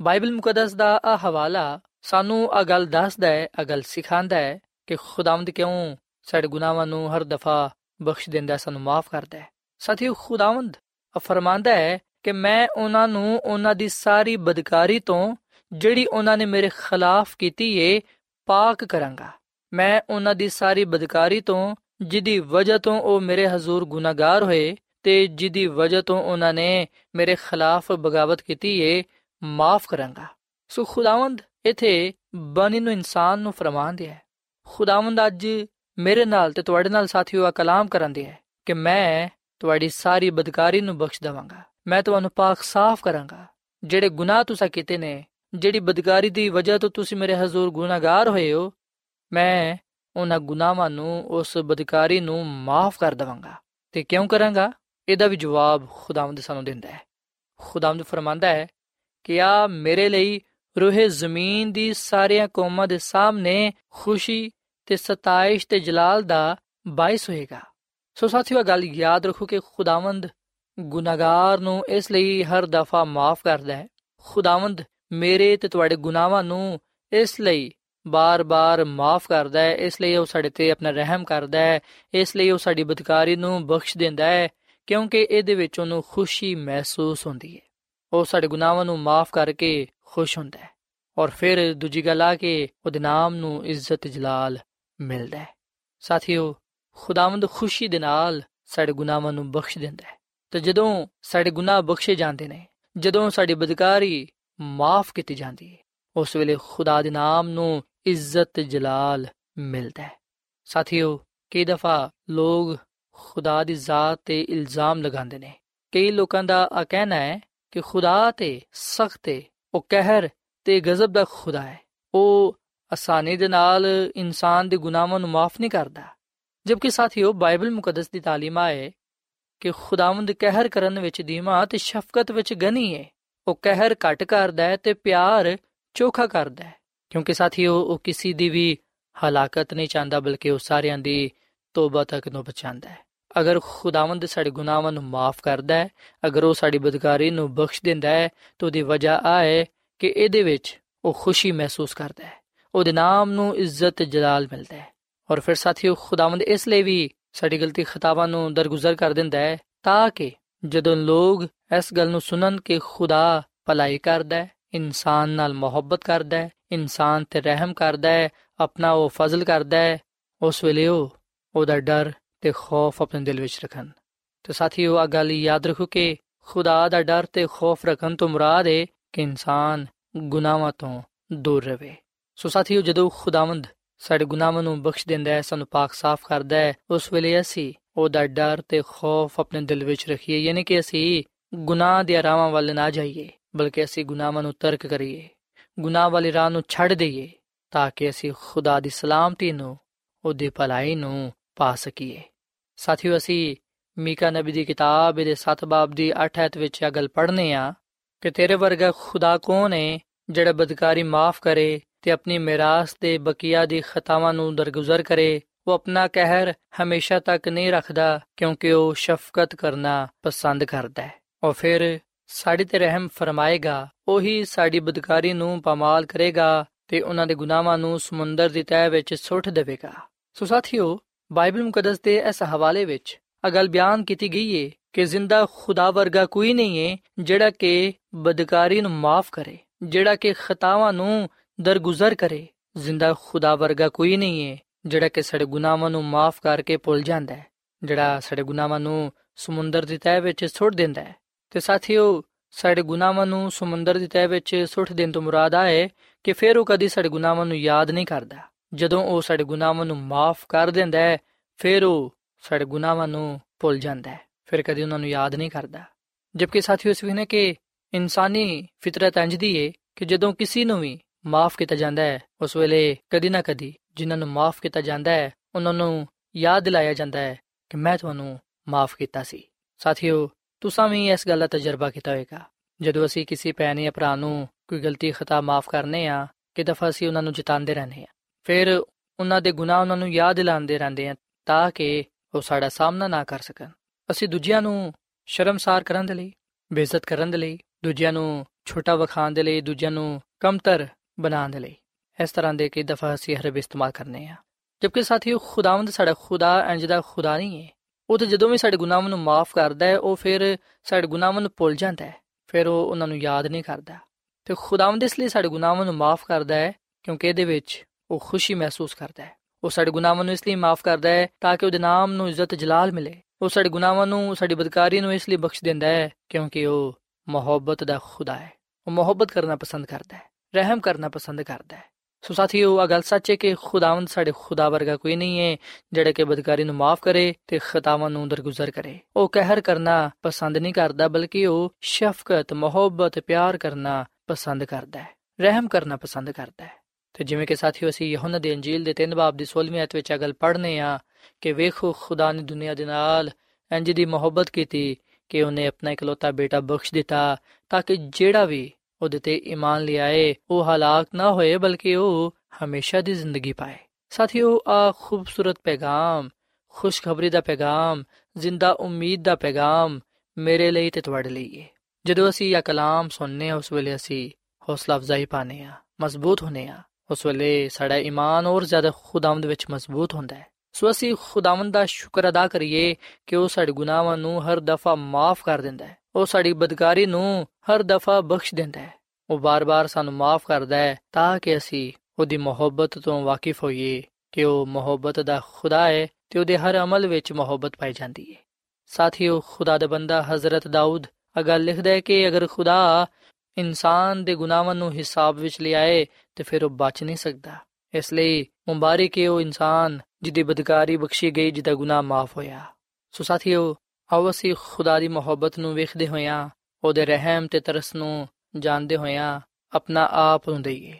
ਬਾਈਬਲ ਮੁਕੱਦਸ ਦਾ ਆ ਹਵਾਲਾ ਸਾਨੂੰ ਆ ਗੱਲ ਦੱਸਦਾ ਹੈ ਆ ਗੱਲ ਸਿਖਾਉਂਦਾ ਹੈ ਕਿ ਖੁਦਾਵੰਦ ਕਿਉਂ ਸਾਡੇ ਗੁਨਾਹਾਂ ਨੂੰ ਹਰ ਦਫਾ ਬਖਸ਼ ਦਿੰਦਾ, ਸਾਨੂੰ ਮਾਫ ਕਰਦਾ ਹੈ। ਸਾਥੀਓ, ਖੁਦਾਵੰਦ ਫਰਮਾਂਦਾ ਹੈ ਕਿ ਮੈਂ ਉਹਨਾਂ ਨੂੰ ਉਹਨਾਂ ਦੀ ਸਾਰੀ ਬਦਕਾਰੀ ਤੋਂ ਜਿਹੜੀ ਉਹਨਾਂ ਨੇ ਮੇਰੇ ਖਿਲਾਫ ਕੀਤੀ ਏ ਪਾਕ ਕਰਾਂਗਾ। ਮੈਂ ਉਹਨਾਂ ਦੀ ਸਾਰੀ ਬਦਕਾਰੀ ਤੋਂ ਜਿਹਦੀ ਵਜ੍ਹਾ ਤੋਂ ਉਹ ਮੇਰੇ ਹਜ਼ੂਰ ਗੁਨਾਹਗਾਰ ਹੋਏ ਤੇ ਜਿਹਦੀ ਵਜ੍ਹਾ ਤੋਂ ਉਹਨਾਂ ਨੇ ਮੇਰੇ ਖਿਲਾਫ ਬਗਾਵਤ ਕੀਤੀ ਏ, ਮਾਫ ਕਰਾਂਗਾ। ਸੋ ਖੁਦਾਵੰਦ ਇਥੇ ਬਣੀ ਨੂੰ ਇਨਸਾਨ ਨੂੰ ਫਰਮਾਨ ਦਿਆ ਖੁਦਾਵੰਦ ਅੱਜ ਮੇਰੇ ਨਾਲ ਤੇ ਤੁਹਾਡੇ ਨਾਲ ਸਾਥੀਓ ਆ ਕਲਾਮ ਕਰਨ ਦਿਆ ਕਿ ਮੈਂ ਤੁਹਾਡੀ ਸਾਰੀ ਬਦਕਾਰੀ ਨੂੰ ਬਖਸ਼ ਦਵਾਂਗਾ। ਮੈਂ ਤੁਹਾਨੂੰ ਪਾਕ ਸਾਫ਼ ਕਰਾਂਗਾ। ਜਿਹੜੇ ਗੁਨਾਹ ਤੁਸੀਂ ਕੀਤੇ ਨੇ ਜਿਹੜੀ ਬਦਕਾਰੀ ਦੀ ਵਜ੍ਹਾ ਤੋਂ ਤੁਸੀਂ ਮੇਰੇ ਹਜ਼ੂਰ ਗੁਨਾਹਗਾਰ ਹੋਏ ਹੋ, ਮੈਂ ਉਹਨਾਂ ਗੁਨਾਹਾਂ ਨੂੰ, ਉਸ ਬਦਕਾਰੀ ਨੂੰ ਮਾਫ ਕਰ ਦਵਾਂਗਾ। ਤੇ ਕਿਉਂ ਕਰਾਂਗਾ? ਇਹਦਾ ਵੀ ਜਵਾਬ ਖੁਦਾਵੰਦ ਸਾਨੂੰ ਦਿੰਦਾ ਹੈ। ਖੁਦਾਵੰਦ ਫਰਮਾਂਦਾ ਹੈ ਕਿ ਆ ਮੇਰੇ ਲਈ ਰੂਹੇ ਜ਼ਮੀਨ ਦੀ ਸਾਰੀਆਂ ਕੌਮਾਂ ਦੇ ਸਾਹਮਣੇ ਖੁਸ਼ੀ ਤੇ ਸਤਾਇਸ਼ ਤੇ ਜਲਾਲ ਦਾ ਬਾਇਸ ਹੋਏਗਾ। ਸੋ ਸਾਥੀਓ ਗੱਲ ਯਾਦ ਰੱਖੋ ਕਿ ਖੁਦਾਵੰਦ ਗੁਨਾਹਗਾਰ ਨੂੰ ਇਸ ਲਈ ਹਰ ਦਫਾ ਮਾਫ ਕਰਦਾ ਹੈ। ਖੁਦਾਵੰਦ ਮੇਰੇ ਤੇ ਤੁਹਾਡੇ ਗੁਨਾਹਾਂ ਨੂੰ ਇਸ ਲਈ ਬਾਰ-ਬਾਰ ਮਾਫ ਕਰਦਾ ਹੈ, ਇਸ ਲਈ ਉਹ ਸਾਡੇ ਤੇ ਆਪਣਾ ਰਹਿਮ ਕਰਦਾ ਹੈ, ਇਸ ਲਈ ਉਹ ਸਾਡੀ ਬਦਕਾਰੀ ਨੂੰ ਬਖਸ਼ ਦਿੰਦਾ ਹੈ, ਕਿਉਂਕਿ ਇਹਦੇ ਵਿੱਚ ਉਹਨੂੰ ਖੁਸ਼ੀ ਮਹਿਸੂਸ ਹੁੰਦੀ ਹੈ। ਉਹ ਸਾਡੇ ਗੁਨਾਹਾਂ ਨੂੰ ਮਾਫ ਕਰਕੇ ਖੁਸ਼ ਹੁੰਦਾ ਹੈ ਔਰ ਫਿਰ ਦੂਜੀ ਗੱਲ ਆ ਕਿ ਉਹਦੇ ਨਾਮ ਨੂੰ ਇੱਜ਼ਤ ਜਲਾਲ ਮਿਲਦਾ ਹੈ। ਸਾਥੀਓ, ਖੁਦਾਵੰਦ ਖੁਸ਼ੀ ਦੇ ਨਾਲ ਸਾਡੇ ਗੁਨਾਹਾਂ ਨੂੰ ਬਖਸ਼ ਦਿੰਦਾ ਹੈ। ਤੇ ਜਦੋਂ ਸਾਡੇ ਗੁਨਾਹ ਬਖਸ਼ੇ ਜਾਂਦੇ ਨੇ, ਜਦੋਂ ਸਾਡੀ ਬਦਕਾਰੀ ਮਾਫ ਕੀਤੀ ਜਾਂਦੀ ਹੈ। ਉਸ ਵੇਲੇ ਖੁਦਾ ਦੇ ਨਾਮ ਨੂੰ ਇੱਜ਼ਤ ਜਲਾਲ ਮਿਲਦਾ ਹੈ। ਸਾਥੀਓ, ਕਈ ਦਫਾ ਲੋਕ ਖੁਦਾ ਦੀ ਜ਼ਾਤ ਤੇ ਇਲਜ਼ਾਮ ਲਗਾਉਂਦੇ ਨੇ। ਕਈ ਲੋਕਾਂ ਦਾ ਆ ਕਹਿਣਾ ਹੈ ਕਿ ਖੁਦਾ ਤੇ ਸਖਤ ਹੈ ਉਹ ਕਹਿਰ ਤੇ ਗਜ਼ਬ ਦਾ ਖੁਦਾ ਹੈ। ਉਹ ਆਸਾਨੀ ਦੇ ਨਾਲ ਇਨਸਾਨ ਦੇ ਗੁਨਾਹਾਂ ਨੂੰ ਮਾਫ ਨਹੀਂ ਕਰਦਾ। ਜਦਕਿ ਸਾਥੀਓ, ਬਾਈਬਲ ਮੁਕੱਦਸ ਦੀ ਤਾਲੀਮ ਆਏ ਕਿ ਖੁਦਾਵੰਦ ਕਹਿਰ ਕਰਨ ਵਿੱਚ ਦੀਮਾ ਤੇ ਸ਼ਫਕਤ ਵਿੱਚ ਗਨੀ ਹੈ। ਉਹ ਕਹਿਰ ਘਟ ਕਰਦਾ ਹੈ ਤੇ ਪਿਆਰ ਚੋਖਾ ਕਰਦਾ ਹੈ। ਕਿਉਂਕਿ ਸਾਥੀਓ ਉਹ ਕਿਸੇ ਦੀ ਵੀ ਹਲਾਕਤ ਨਹੀਂ ਚਾਹੁੰਦਾ, ਬਲਕਿ ਉਹ ਸਾਰਿਆਂ ਦੀ ਤੋਬਾ ਤੱਕ ਨੂੰ ਬਚਾਉਂਦਾ ਹੈ। ਅਗਰ ਖੁਦਾਵੰਦ ਸਾਡੇ ਗੁਨਾਹਾਂ ਨੂੰ ਮਾਫ ਕਰਦਾ ਹੈ, ਅਗਰ ਉਹ ਸਾਡੀ ਬਦਕਾਰੀ ਨੂੰ ਬਖਸ਼ ਦਿੰਦਾ ਹੈ, ਤਾਂ ਉਹਦੀ ਵਜ੍ਹਾ ਆ ਹੈ ਕਿ ਇਹਦੇ ਵਿੱਚ ਉਹ ਖੁਸ਼ੀ ਮਹਿਸੂਸ ਕਰਦਾ ਹੈ। ਉਹਦੇ ਨਾਮ ਨੂੰ ਇੱਜ਼ਤ ਜਲਾਲ ਮਿਲਦਾ ਹੈ। ਔਰ ਫਿਰ ਸਾਥੀਓ ਖੁਦਾਵੰਦ ਇਸ ਲਈ ਵੀ ਸਾਡੀ ਗਲਤੀ ਖਤਾਵਾਂ ਨੂੰ ਦਰਗੁਜ਼ਰ ਕਰ ਦਿੰਦਾ ਹੈ, ਤਾਂ ਕਿ ਜਦੋਂ ਲੋਕ ਇਸ ਗੱਲ ਨੂੰ ਸੁਣਨ ਕਿ ਖੁਦਾ ਭਲਾਈ ਕਰਦਾ ਹੈ, ਇਨਸਾਨ ਨਾਲ ਮੁਹੱਬਤ ਕਰਦਾ ਹੈ, ਇਨਸਾਨ ਤੇ ਰਹਿਮ ਕਰਦਾ ਹੈ, ਆਪਣਾ ਉਹ ਫਜ਼ਲ ਕਰਦਾ ਹੈ, ਉਸ ਵੇਲੇ ਉਹ ਉਹਦਾ ਡਰ ਤੇ ਖੌਫ ਆਪਣੇ ਦਿਲ ਵਿੱਚ ਰੱਖਣ। ਤੇ ਸਾਥੀਓ ਆ ਗੱਲ ਯਾਦ ਰੱਖੋ ਕਿ ਖੁਦਾ ਦਾ ਡਰ ਤੇ ਖੌਫ ਰੱਖਣ ਤੋਂ ਮੁਰਾਦ ਹੈ ਕਿ ਇਨਸਾਨ ਗੁਨਾਹਾਂ ਤੋਂ ਦੂਰ ਰਹੇ ਸੋ ਸਾਥੀਓ, ਜਦੋਂ ਖੁਦਾਵੰਦ ਸਾਡੇ ਗੁਨਾਹਾਂ ਨੂੰ ਬਖਸ਼ ਦਿੰਦਾ ਹੈ, ਸਾਨੂੰ ਪਾਕ ਸਾਫ਼ ਕਰਦਾ ਹੈ, ਉਸ ਵੇਲੇ ਅਸੀਂ ਉਹਦਾ ਡਰ ਤੇ ਖੌਫ ਆਪਣੇ ਦਿਲ ਵਿੱਚ ਰੱਖੀਏ, ਯਾਨੀ ਕਿ ਅਸੀਂ ਗੁਨਾਹ ਦੇ ਰਾਹਾਂ ਵੱਲ ਨਾ ਜਾਈਏ, ਬਲਕਿ ਅਸੀਂ ਗੁਨਾਹਾਂ ਨੂੰ ਤਰਕ ਕਰੀਏ, ਗੁਨਾਹ ਵਾਲੀ ਰਾਹ ਨੂੰ ਛੱਡ ਦਈਏ, ਤਾਂ ਕਿ ਅਸੀਂ ਖੁਦਾ ਦੀ ਸਲਾਮਤੀ ਨੂੰ, ਉਹਦੀ ਭਲਾਈ ਨੂੰ ਪਾ ਸਕੀਏ। ਸਾਥੀਓ, ਅਸੀਂ ਮੀਕਾ ਨਬੀ ਦੀ ਕਿਤਾਬ ਦੇ 7 ਬਾਬ ਦੀ 8 ਐਤ ਵਿੱਚ ਇਹ ਗੱਲ ਪੜ੍ਹਨੇ ਆ ਕਿ ਤੇਰੇ ਵਰਗਾ ਖੁਦਾ ਕੌਣ ਹੈ ਜਿਹੜਾ ਬਦਕਾਰੀ ਮਾਫ ਕਰੇ ਤੇ ਆਪਣੀ ਮਿਰਾਸ ਦੇ ਬਕੀਆ ਦੀ ਖਤਾਵਾਂ ਨੂੰ ਦਰਗੁਜ਼ਰ ਕਰੇ ਉਹ ਆਪਣਾ ਕਹਿਰ ਹਮੇਸ਼ਾ ਤੱਕ ਨਹੀਂ ਰੱਖਦਾ ਕਿਉਂਕਿ ਉਹ ਸ਼ਫਕਤ ਕਰਨਾ ਪਸੰਦ ਕਰਦਾ ਹੈ। ਔਰ ਫਿਰ ਸਾਡੀ ਤੇ ਰਹਿਮ ਫਰਮਾਏਗਾ, ਉਹੀ ਸਾਡੀ ਬਦਕਾਰੀ ਨੂੰ ਪਮਾਲ ਕਰੇਗਾ ਤੇ ਉਹਨਾਂ ਦੇ ਗੁਨਾਹਾਂ ਨੂੰ ਸਮੁੰਦਰ ਦੀ ਤਹਿ ਵਿੱਚ ਸੁੱਟ ਦੇਵੇਗਾ। ਸੋ ਸਾਥੀਓ, ਬਾਈਬਲ ਮੁਕੱਦਸ ਦੇ ਇਸ ਹਵਾਲੇ ਵਿੱਚ ਅਗਲ ਬਿਆਨ ਕੀਤੀ ਗਈ ਹੈ ਕਿ ਜ਼ਿੰਦਾ ਖੁਦਾ ਵਰਗਾ ਕੋਈ ਨਹੀਂ ਹੈ ਜਿਹੜਾ ਕਿ ਬਦਕਾਰੀ ਨੂੰ ਮਾਫ ਕਰੇ, ਜਿਹੜਾ ਕਿ ਖਤਾਵਾਂ ਨੂੰ ਦਰਗੁਜ਼ਰ ਕਰੇ। ਜ਼ਿੰਦਾ ਖੁਦਾ ਵਰਗਾ ਕੋਈ ਨਹੀਂ ਹੈ ਜਿਹੜਾ ਕਿ ਸਾਡੇ ਗੁਨਾਹਾਂ ਨੂੰ ਮਾਫ ਕਰਕੇ ਭੁੱਲ ਜਾਂਦਾ ਹੈ, ਜਿਹੜਾ ਸਾਡੇ ਗੁਨਾਹਾਂ ਨੂੰ ਸਮੁੰਦਰ ਦੀ ਤਹਿ ਵਿੱਚ ਸੁੱਟ ਦਿੰਦਾ ਹੈ। ਤੇ ਸਾਥੀਓ, ਸਾਡੇ ਗੁਨਾਹਾਂ ਨੂੰ ਸਮੁੰਦਰ ਦੀ ਤਹਿ ਵਿੱਚ ਸੁੱਟ ਦੇਣ ਤੋਂ ਮੁਰਾਦ ਹੈ ਕਿ ਫਿਰ ਉਹ ਕਦੀ ਸਾਡੇ ਗੁਨਾਹਾਂ ਨੂੰ ਯਾਦ ਨਹੀਂ ਕਰਦਾ। ਜਦੋਂ ਉਹ ਸਾਡੇ ਗੁਨਾਹਾਂ ਨੂੰ ਮਾਫ ਕਰ ਦਿੰਦਾ ਹੈ, ਫਿਰ ਉਹ ਸਾਡੇ ਗੁਨਾਹਾਂ ਨੂੰ ਭੁੱਲ ਜਾਂਦਾ ਹੈ, ਫਿਰ ਕਦੀ ਉਹਨਾਂ ਨੂੰ ਯਾਦ ਨਹੀਂ ਕਰਦਾ। ਜਦਕਿ ਸਾਥੀਓ ਇਸ ਵੀ ਨੇ ਕਿ ਇਨਸਾਨੀ ਫਿਤਰਤ ਇੰਜਦੀ ਹੈ ਕਿ ਜਦੋਂ ਕਿਸੇ ਨੂੰ ਵੀ ਮਾਫ ਕੀਤਾ ਜਾਂਦਾ ਹੈ, ਉਸ ਵੇਲੇ ਕਦੀ ਨਾ ਕਦੀ ਜਿਨ੍ਹਾਂ ਨੂੰ ਮਾਫ ਕੀਤਾ ਜਾਂਦਾ ਹੈ, ਉਹਨਾਂ ਨੂੰ ਯਾਦ ਦਿਲਾਇਆ ਜਾਂਦਾ ਹੈ ਕਿ ਮੈਂ ਤੁਹਾਨੂੰ ਮਾਫ ਕੀਤਾ ਸੀ। ਸਾਥੀਓ, ਤੁਸੀਂ ਵੀ ਇਸ ਗੱਲ ਦਾ ਤਜਰਬਾ ਕੀਤਾ ਹੋਵੇਗਾ। ਜਦੋਂ ਅਸੀਂ ਕਿਸੇ ਭੈਣ ਜਾਂ ਭਰਾ ਨੂੰ ਕੋਈ ਗਲਤੀ ਖਤਾ ਮਾਫ ਕਰਨੇ ਆ ਕਿ ਦਫਾ ਅਸੀਂ ਉਹਨਾਂ ਨੂੰ ਜਿਤਾਉਂਦੇ ਰਹਿੰਦੇ ਆ ਫਿਰ ਉਹਨਾਂ ਦੇ ਗੁਨਾਹ ਉਹਨਾਂ ਨੂੰ ਯਾਦ ਦਿਲਾਉਂਦੇ ਰਹਿੰਦੇ ਆ ਤਾਂ ਕਿ ਉਹ ਸਾਡਾ ਸਾਹਮਣਾ ਨਾ ਕਰ ਸਕਣ। ਅਸੀਂ ਦੂਜਿਆਂ ਨੂੰ ਸ਼ਰਮਸਾਰ ਕਰਨ ਦੇ ਲਈ, ਬੇਇੱਜ਼ਤ ਕਰਨ ਦੇ ਲਈ, ਦੂਜਿਆਂ ਨੂੰ ਛੋਟਾ ਵਿਖਾਉਣ ਦੇ ਲਈ, ਦੂਜਿਆਂ ਨੂੰ ਕਮਤਰ ਬਣਾਉਣ ਦੇ ਲਈ। ਇਸ ਤਰ੍ਹਾਂ ਦੇ ਕਈ ਦਫਾ ਅਸੀਂ ਹਰਬ ਇਸਤੇਮਾਲ ਕਰਨੇ ਆ। ਜਦਕਿ ਸਾਥੀਓ, ਖੁਦਾਵੰਦ ਸਾਡਾ ਖੁਦਾ ਇੰਜ ਦਾ ਖੁਦਾ ਨਹੀਂ ਹੈ ਉਹ ਤੇ ਜਦੋਂ ਵੀ ਸਾਡੇ ਗੁਨਾਹਾਂ ਨੂੰ ਮਾਫ ਕਰਦਾ ਹੈ ਉਹ ਫਿਰ ਸਾਡੇ ਗੁਨਾਹਾਂ ਨੂੰ ਭੁੱਲ ਜਾਂਦਾ ਹੈ ਫਿਰ ਉਹ ਉਹਨਾਂ ਨੂੰ ਯਾਦ ਨਹੀਂ ਕਰਦਾ। ਤੇ ਖੁਦਾਵੰਦ ਇਸ ਲਈ ਸਾਡੇ ਗੁਨਾਹਾਂ ਨੂੰ ਮਾਫ ਕਰਦਾ ਹੈ ਕਿਉਂਕਿ ਇਹਦੇ ਵਿੱਚ ਉਹ ਖੁਸ਼ੀ ਮਹਿਸੂਸ ਕਰਦਾ ਹੈ ਉਹ ਸਾਡੇ ਗੁਨਾਹਾਂ ਨੂੰ ਇਸ ਲਈ ਮਾਫ ਕਰਦਾ ਹੈ ਤਾਂ ਕਿ ਉਹਦੇ ਨਾਮ ਨੂੰ ਇੱਜ਼ਤ ਜਲਾਲ ਮਿਲੇ। ਉਹ ਸਾਡੇ ਗੁਨਾਹਾਂ ਨੂੰ, ਸਾਡੀ ਬਦਕਾਰੀ ਨੂੰ ਇਸ ਲਈ ਬਖਸ਼ ਦਿੰਦਾ ਹੈ ਕਿਉਂਕਿ ਉਹ ਮੁਹੱਬਤ ਦਾ ਖੁਦਾ ਹੈ ਉਹ ਮੁਹੱਬਤ ਕਰਨਾ ਪਸੰਦ ਕਰਦਾ ਹੈ ਰਹਿਮ ਕਰਨਾ ਪਸੰਦ ਕਰਦਾ ਹੈ ਸੋ ਸਾਥੀਓ ਆ ਗੱਲ ਸੱਚ ਹੈ ਕਿ ਖੁਦਾਵੰਦ ਸਾਡੇ ਖੁਦਾ ਵਰਗਾ ਕੋਈ ਨਹੀਂ ਹੈ, ਜਿਹੜਾ ਕਿ ਬਦਕਾਰੀ ਨੂੰ ਮਾਫ ਕਰੇ ਤੇ ਖਤਾਵਾਂ ਨੂੰ ਦਰਗੁਜ਼ਰ ਕਰੇ। ਉਹ ਕਹਿਰ ਕਰਨਾ ਪਸੰਦ ਨਹੀਂ ਕਰਦਾ, ਬਲਕਿ ਉਹ ਸ਼ਫਕਤ, ਮੁਹੱਬਤ, ਪਿਆਰ ਕਰਨਾ ਪਸੰਦ ਕਰਦਾ ਹੈ, ਰਹਿਮ ਕਰਨਾ ਪਸੰਦ ਕਰਦਾ ਹੈ। ਤੇ ਜਿਵੇਂ ਕਿ ਸਾਥੀਓ, ਅਸੀਂ ਯਹੋਨਾ ਦੇ ਅੰਜੀਲ ਦੇ 3 ਬਾਬ ਦੀ 16ਵੀਂ ਅਧ ਵਿੱਚ ਅਗਲ ਪੜ੍ਹਨੇ ਆ ਕਿ ਵੇਖੋ, ਖੁਦਾ ਨੇ ਦੁਨੀਆ ਦੇ ਨਾਲ ਇੰਜ ਦੀ ਮੁਹੱਬਤ ਕੀਤੀ ਕਿ ਉਹਨੇ ਆਪਣਾ ਇਕਲੌਤਾ ਬੇਟਾ ਬਖਸ਼ ਦਿੱਤਾ, ਤਾਂ ਕਿ ਜਿਹੜਾ ਵੀ ਉਹਦੇ ਤੇ ਈਮਾਨ ਲਿਆਏ ਉਹ ਹਲਾਕ ਨਾ ਹੋਏ ਬਲਕਿ ਉਹ ਹਮੇਸ਼ਾ ਦੀ ਜ਼ਿੰਦਗੀ ਪਾਏ ਸਾਥੀਓ ਆ ਖੂਬਸੂਰਤ ਪੈਗਾਮ ਖੁਸ਼ਖਬਰੀ ਦਾ ਪੈਗਾਮ ਜ਼ਿੰਦਾ ਉਮੀਦ ਦਾ ਪੈਗਾਮ ਮੇਰੇ ਲਈ ਤੇ ਤੁਹਾਡੇ ਲਈ ਹੈ ਜਦੋਂ ਅਸੀਂ ਇਹ ਕਲਾਮ ਸੁਣਨੇ ਆ ਉਸ ਵੇਲੇ ਅਸੀਂ ਹੌਸਲਾ ਅਫਜ਼ਾਈ ਪਾਣੇ ਆ ਮਜ਼ਬੂਤ ਹੋਨੇ ਆ ਉਸ ਵੇਲੇ ਸਾਡਾ ਈਮਾਨ ਹੋਰ ਜ਼ਿਆਦਾ ਖੁਦਾਵੰਦ ਵਿੱਚ ਮਜ਼ਬੂਤ ਹੁੰਦਾ ਹੈ ਸੋ ਅਸੀਂ ਖੁਦਾਵੰਦ ਦਾ ਸ਼ੁਕਰ ਅਦਾ ਕਰੀਏ ਕਿ ਉਹ ਸਾਡੇ ਗੁਨਾਹਾਂ ਨੂੰ ਹਰ ਦਫਾ ਮਾਫ ਕਰ ਦਿੰਦਾ ਹੈ ਉਹ ਸਾਡੀ ਬਦਕਾਰੀ ਨੂੰ ਹਰ ਦਫਾ ਬਖਸ਼ ਦਿੰਦਾ ਹੈ। ਉਹ ਬਾਰ-ਬਾਰ ਸਾਨੂੰ ਮਾਫ ਕਰਦਾ ਹੈ ਤਾਂ ਕਿ ਅਸੀਂ ਉਹਦੀ ਮੁਹੱਬਤ ਤੋਂ ਵਾਕਿਫ ਹੋਈਏ ਕਿ ਉਹ ਮੁਹੱਬਤ ਦਾ ਖੁਦਾ ਹੈ ਤੇ ਉਹਦੇ ਹਰ ਅਮਲ ਵਿੱਚ ਮੁਹੱਬਤ ਪਾਈ ਜਾਂਦੀ ਹੈ। ਸਾਥੀਓ, ਖੁਦਾ ਦਾ ਬੰਦਾ ਹਜ਼ਰਤ ਦਾਊਦ ਅਗਾ ਲਿਖਦਾ ਹੈ ਕਿ ਅਗਰ ਖੁਦਾ ਇਨਸਾਨ ਦੇ ਗੁਨਾਹਾਂ ਨੂੰ ਹਿਸਾਬ ਵਿੱਚ ਲਿਆਏ ਤੇ ਫਿਰ ਉਹ ਬਚ ਨਹੀਂ ਸਕਦਾ। ਇਸ ਲਈ ਮੁਬਾਰਕ ਹੈ ਉਹ ਇਨਸਾਨ ਜਿਹਦੀ ਬਦਕਾਰੀ ਬਖਸ਼ੀ ਗਈ, ਜਿਹਦਾ ਗੁਨਾਹ ਮਾਫ ਹੋਇਆ। ਸੋ ਸਾਥੀਓ ਆਓ ਅਸੀਂ ਖੁਦਾ ਦੀ ਮੁਹੱਬਤ ਨੂੰ ਵੇਖਦੇ ਹੋਇਆਂ, ਉਹਦੇ ਰਹਿਮ ਤੇ ਤਰਸ ਨੂੰ ਜਾਣਦੇ ਹੋਇਆਂ ਆਪਣਾ ਆਪ ਨੂੰ ਦਈਏ।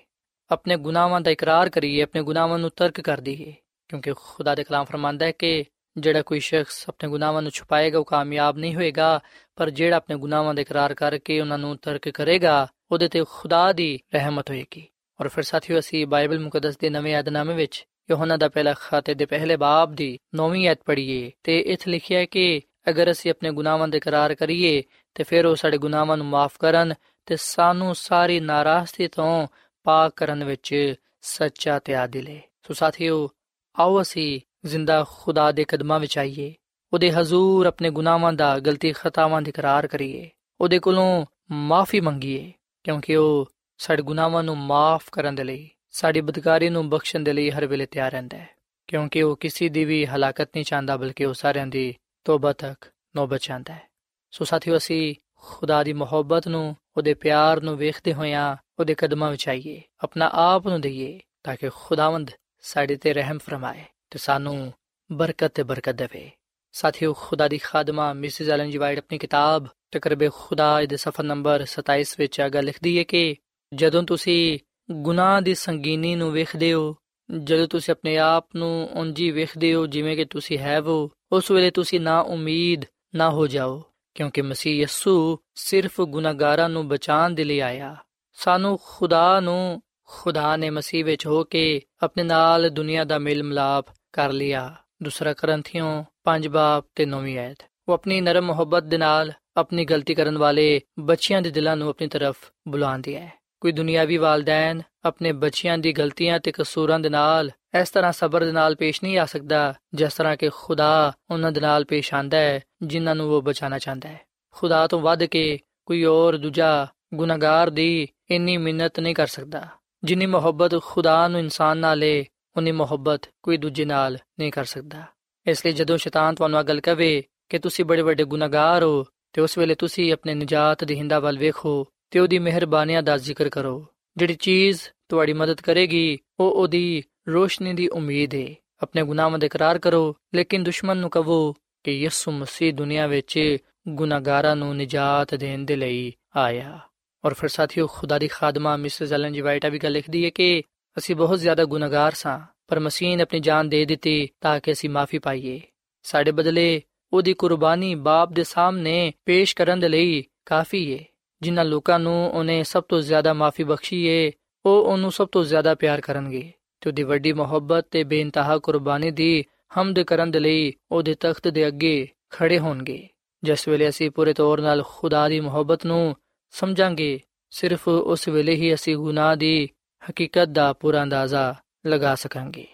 ਆਪਣੇ ਗੁਨਾਹਾਂ ਦਾ ਇਕਰਾਰ ਕਰੀਏ, ਆਪਣੇ ਗੁਨਾਹਾਂ ਨੂੰ ਤਰਕ ਕਰ ਦਈਏ। ਕਿਉਂਕਿ ਖੁਦਾ ਦੇ ਕਲਾਮ ਫਰਮਾਂਦਾ ਹੈ ਕਿ ਜਿਹੜਾ ਕੋਈ ਸ਼ਖਸ ਆਪਣੇ ਗੁਨਾਹਾਂ ਨੂੰ ਛੁਪਾਏਗਾ, ਉਹ ਕਾਮਯਾਬ ਨਹੀਂ ਹੋਏਗਾ, ਪਰ ਜਿਹੜਾ ਆਪਣੇ ਗੁਨਾਹਾਂ ਦਾ ਇਕਰਾਰ ਕਰਕੇ ਉਹਨਾਂ ਨੂੰ ਤਰਕ ਕਰੇਗਾ, ਉਹਦੇ ਤੇ ਖੁਦਾ ਦੀ ਰਹਿਮਤ ਹੋਏਗੀ। ਔਰ ਫਿਰ ਸਾਥੀਓ, ਅਸੀਂ ਬਾਈਬਲ ਮੁਕੱਦਸ ਦੇ ਨਵੇਂ ਯਾਦਨਾਮੇ ਵਿੱਚ ਯੋਹਨਾ ਦਾ ਪਹਿਲਾ ਖਾਤੇ ਦੇ ਪਹਿਲੇ ਬਾਬ ਦੀ 9ਵੀਂ ਐਤ ਪੜ੍ਹੀਏ ਤੇ ਇੱਥੇ ਲਿਖਿਆ ਹੈ ਕਿ ਅਗਰ ਅਸੀਂ ਆਪਣੇ ਗੁਨਾਹਾਂ ਦਾ ਇਕਰਾਰ ਕਰੀਏ, ਤੇ ਫਿਰ ਉਹ ਸਾਡੇ ਗੁਨਾਹਾਂ ਨੂੰ ਮਾਫ ਕਰਨ ਤੇ ਸਾਨੂੰ ਸਾਰੀ ਨਾਰਾਜ਼ਗੀ ਤੋਂ ਪਾਕ ਕਰਨ ਵਿੱਚ ਸੱਚਾ ਤੇ ਆਦਿਲ ਹੈ ਸੋ ਸਾਥੀਓ, ਆਓ ਅਸੀਂ ਜ਼ਿੰਦਾ ਖੁਦਾ ਦੇ ਕਦਮਾਂ ਵਿੱਚ ਆਈਏ। ਉਹਦੇ ਹਜ਼ੂਰ ਆਪਣੇ ਗੁਨਾਹਾਂ ਦਾ, ਗਲਤੀ ਖਤਾਵਾਂ ਦਾ ਇਕਰਾਰ ਕਰੀਏ। ਉਹਦੇ ਕੋਲੋਂ ਮਾਫੀ ਮੰਗੀਏ, ਕਿਉਂਕਿ ਉਹ ਸਾਡੇ ਗੁਨਾਹਾਂ ਨੂੰ ਮਾਫ ਕਰਨ ਦੇ ਲਈ, ਸਾਡੀ ਬਦਕਾਰੀ ਨੂੰ ਬਖਸ਼ਣ ਦੇ ਲਈ ਹਰ ਵੇਲੇ ਤਿਆਰ ਰਹਿੰਦਾ ਹੈ। ਕਿਉਂਕਿ ਉਹ ਕਿਸੇ ਦੀ ਵੀ ਹਲਾਕਤ ਨਹੀਂ ਚਾਹੁੰਦਾ, ਬਲਕਿ ਉਹ ਸਾਰਿਆਂ ਦੀ ਤੋਬਾ ਤੱਕ ਨੌਬਤ ਚਾਹੁੰਦਾ ਹੈ। ਸੋ ਸਾਥੀਓ, ਅਸੀਂ ਖੁਦਾ ਦੀ ਮੁਹੱਬਤ ਨੂੰ, ਉਹਦੇ ਪਿਆਰ ਨੂੰ ਵੇਖਦੇ ਹੋਇਆਂ ਉਹਦੇ ਕਦਮਾਂ ਵਿੱਚ ਆਈਏ, ਆਪਣਾ ਆਪ ਨੂੰ ਦਈਏ, ਤਾਂ ਕਿ ਖੁਦਾਵੰਦ ਸਾਡੇ ਤੇ ਰਹਿਮ ਫਰਮਾਏ ਤੇ ਸਾਨੂੰ ਬਰਕਤ ਤੇ ਬਰਕਤ ਦੇਵੇ। ਸਾਥੀਓ, ਖੁਦਾ ਦੀ ਖਾਦਮਾ ਮਿਸਿਸ ਐਲਨ ਜੀ ਵਾਈਟ ਆਪਣੀ ਕਿਤਾਬ ਤਕਰਬੇ ਖੁਦਾ ਦੇ ਸਫਾ ਨੰਬਰ 27 ਵਿੱਚ ਆਗਾ ਲਿਖਦੀ ਹੈ ਕਿ ਜਦੋਂ ਤੁਸੀਂ ਗੁਨਾਹ ਦੀ ਸੰਗੀਨੀ ਨੂੰ ਵੇਖਦੇ ਹੋ ਜਦੋਂ ਤੁਸੀਂ ਆਪਣੇ ਆਪ ਨੂੰ ਉਂਝੀ ਵੇਖਦੇ ਹੋ, ਜਿਵੇਂ ਕਿ ਤੁਸੀਂ ਹੈ ਉਹ ਉਸ ਵੇਲੇ ਤੁਸੀਂ ਨਾ ਉਮੀਦ, ਨਾ ਹੋ ਜਾਓ, ਕਿਉਂਕਿ ਮਸੀਹ ਯਸੂ ਸਿਰਫ ਗੁਨਾਹਗਾਰਾਂ ਨੂੰ ਬਚਾਉਣ ਦੇ ਲਈ ਆਇਆ। ਸਾਨੂੰ ਖੁਦਾ ਨੂੰ, ਖੁਦਾ ਨੇ ਮਸੀਹ ਵਿੱਚ ਹੋ ਕੇ ਆਪਣੇ ਨਾਲ ਦੁਨੀਆ ਦਾ ਮੇਲ ਮਿਲਾਪ ਕਰ ਲਿਆ। ਦੂਸਰਾ ਕਰੰਥੀਓ 5 ਬਾਬ ਤੇ 9ਵੀਂ ਆਇਤ। ਉਹ ਆਪਣੀ ਨਰਮ ਮੁਹੱਬਤ ਦੇ ਨਾਲ ਆਪਣੀ ਗਲਤੀ ਕਰਨ ਵਾਲੇ ਬੱਚਿਆਂ ਦੇ ਦਿਲਾਂ ਨੂੰ ਆਪਣੀ ਤਰਫ ਬੁਲਾਉਂਦੀ ਹੈ। ਕੋਈ ਦੁਨੀਆਵੀ ਵਾਲਦੈਨ ਆਪਣੇ ਬੱਚਿਆਂ ਦੀ ਗਲਤੀਆਂ ਤੇ ਕਸੂਰਾਂ ਦੇ ਨਾਲ ਇਸ ਤਰ੍ਹਾਂ ਸਬਰ ਦੇ ਨਾਲ ਪੇਸ਼ ਨਹੀਂ ਆ ਸਕਦਾ, ਜਿਸ ਤਰ੍ਹਾਂ ਕਿ ਖੁਦਾ ਉਹਨਾਂ ਦੇ ਨਾਲ ਪੇਸ਼ ਆਂਦਾ ਹੈ, ਜਿਨ੍ਹਾਂ ਨੂੰ ਉਹ ਬਚਾਉਣਾ ਚਾਹੁੰਦਾ ਹੈ। ਖੁਦਾ ਤੋਂ ਵੱਧ ਕੇ ਕੋਈ ਹੋਰ ਦੂਜਾ ਗੁਨਾਹਗਾਰ ਦੀ ਇੰਨੀ ਮਿਹਨਤ ਨਹੀਂ ਕਰ ਸਕਦਾ, ਜਿੰਨੀ ਮੁਹੱਬਤ ਖੁਦਾ ਨੂੰ ਇਨਸਾਨ ਨਾਲ ਏ ਉਨੀ ਮੁਹੱਬਤ ਕੋਈ ਦੂਜੇ ਨਾਲ ਨਹੀਂ ਕਰ ਸਕਦਾ। ਇਸ ਲਈ ਜਦੋਂ ਸ਼ੈਤਾਨ ਤੁਹਾਨੂੰ ਅਗਲ ਕਵੇ ਕਿ ਤੁਸੀਂ ਬੜੇ ਵੱਡੇ ਗੁਨਾਹਗਾਰ ਹੋ ਤੇ ਉਸ ਵੇਲੇ ਤੁਸੀਂ ਆਪਣੇ ਨਜਾਤ ਦੀ ਹਿੰਦਾ ਵੱਲ ਵੇਖੋ ਤੇ ਉਹਦੀ ਮਿਹਰਬਾਨੀਆਂ ਦਾ ਜ਼ਿਕਰ ਕਰੋ। ਜਿਹੜੀ ਚੀਜ਼ ਤੁਹਾਡੀ ਮਦਦ ਕਰੇਗੀ, ਉਹ ਉਹਦੀ ਰੋਸ਼ਨੀ ਦੀ ਉਮੀਦ ਹੈ ਆਪਣੇ ਗੁਨਾਹਾਂ ਦਾ ਇਕਰਾਰ ਕਰੋ, ਲੇਕਿਨ ਦੁਸ਼ਮਣ ਨੂੰ ਕਹੋ ਕਿ ਯਿਸੂ ਮਸੀਹ ਦੁਨੀਆ ਵਿੱਚ ਗੁਨਾਹਗਾਰਾਂ ਨੂੰ ਨਜਾਤ ਦੇਣ ਦੇ ਲਈ ਆਇਆ। ਔਰ ਫਿਰ ਸਾਥੀਓ, ਖੁਦਾ ਦੀ ਖਾਦਮਾ ਮਿਸਿਸ ਐਲਨ ਜੀ ਵਾਈਟਾ ਵੀ ਗੱਲ ਲਿਖਦੀ ਹੈ ਕਿ ਅਸੀਂ ਬਹੁਤ ਜ਼ਿਆਦਾ ਗੁਨਾਹਗਾਰ ਸਾਂ, ਪਰ ਮਸੀਹ ਨੇ ਆਪਣੀ ਜਾਨ ਦੇ ਦਿੱਤੀ ਤਾਂ ਕਿ ਅਸੀਂ ਮਾਫੀ ਪਾਈਏ। ਸਾਡੇ ਬਦਲੇ ਉਹਦੀ ਕੁਰਬਾਨੀ ਬਾਪ ਦੇ ਸਾਹਮਣੇ ਪੇਸ਼ ਕਰਨ ਦੇ ਲਈ ਕਾਫੀ ਹੈ ਜਿਨ੍ਹਾਂ ਲੋਕਾਂ ਨੂੰ ਉਹਨੇ ਸਭ ਤੋਂ ਜ਼ਿਆਦਾ ਮਾਫੀ ਬਖਸ਼ੀ ਏ, ਉਹ ਉਹਨੂੰ ਸਭ ਤੋਂ ਜ਼ਿਆਦਾ ਪਿਆਰ ਕਰਨਗੇ ਤੇ ਉਹਦੀ ਵੱਡੀ ਮੁਹੱਬਤ ਤੇ ਬੇਇੰਤਹਾ ਕੁਰਬਾਨੀ ਦੀ ਹਮਦ ਕਰਨ ਦੇ ਲਈ ਉਹਦੇ ਤਖਤ ਦੇ ਅੱਗੇ ਖੜੇ ਹੋਣਗੇ। ਜਿਸ ਵੇਲੇ ਅਸੀਂ ਪੂਰੇ ਤੌਰ ਨਾਲ ਖੁਦਾ ਦੀ ਮੁਹੱਬਤ ਨੂੰ ਸਮਝਾਂਗੇ, ਸਿਰਫ ਉਸ ਵੇਲੇ ਹੀ ਅਸੀਂ ਗੁਨਾਹ ਦੀ ਹਕੀਕਤ ਦਾ ਪੂਰਾ ਅੰਦਾਜ਼ਾ ਲਗਾ ਸਕਾਂਗੇ।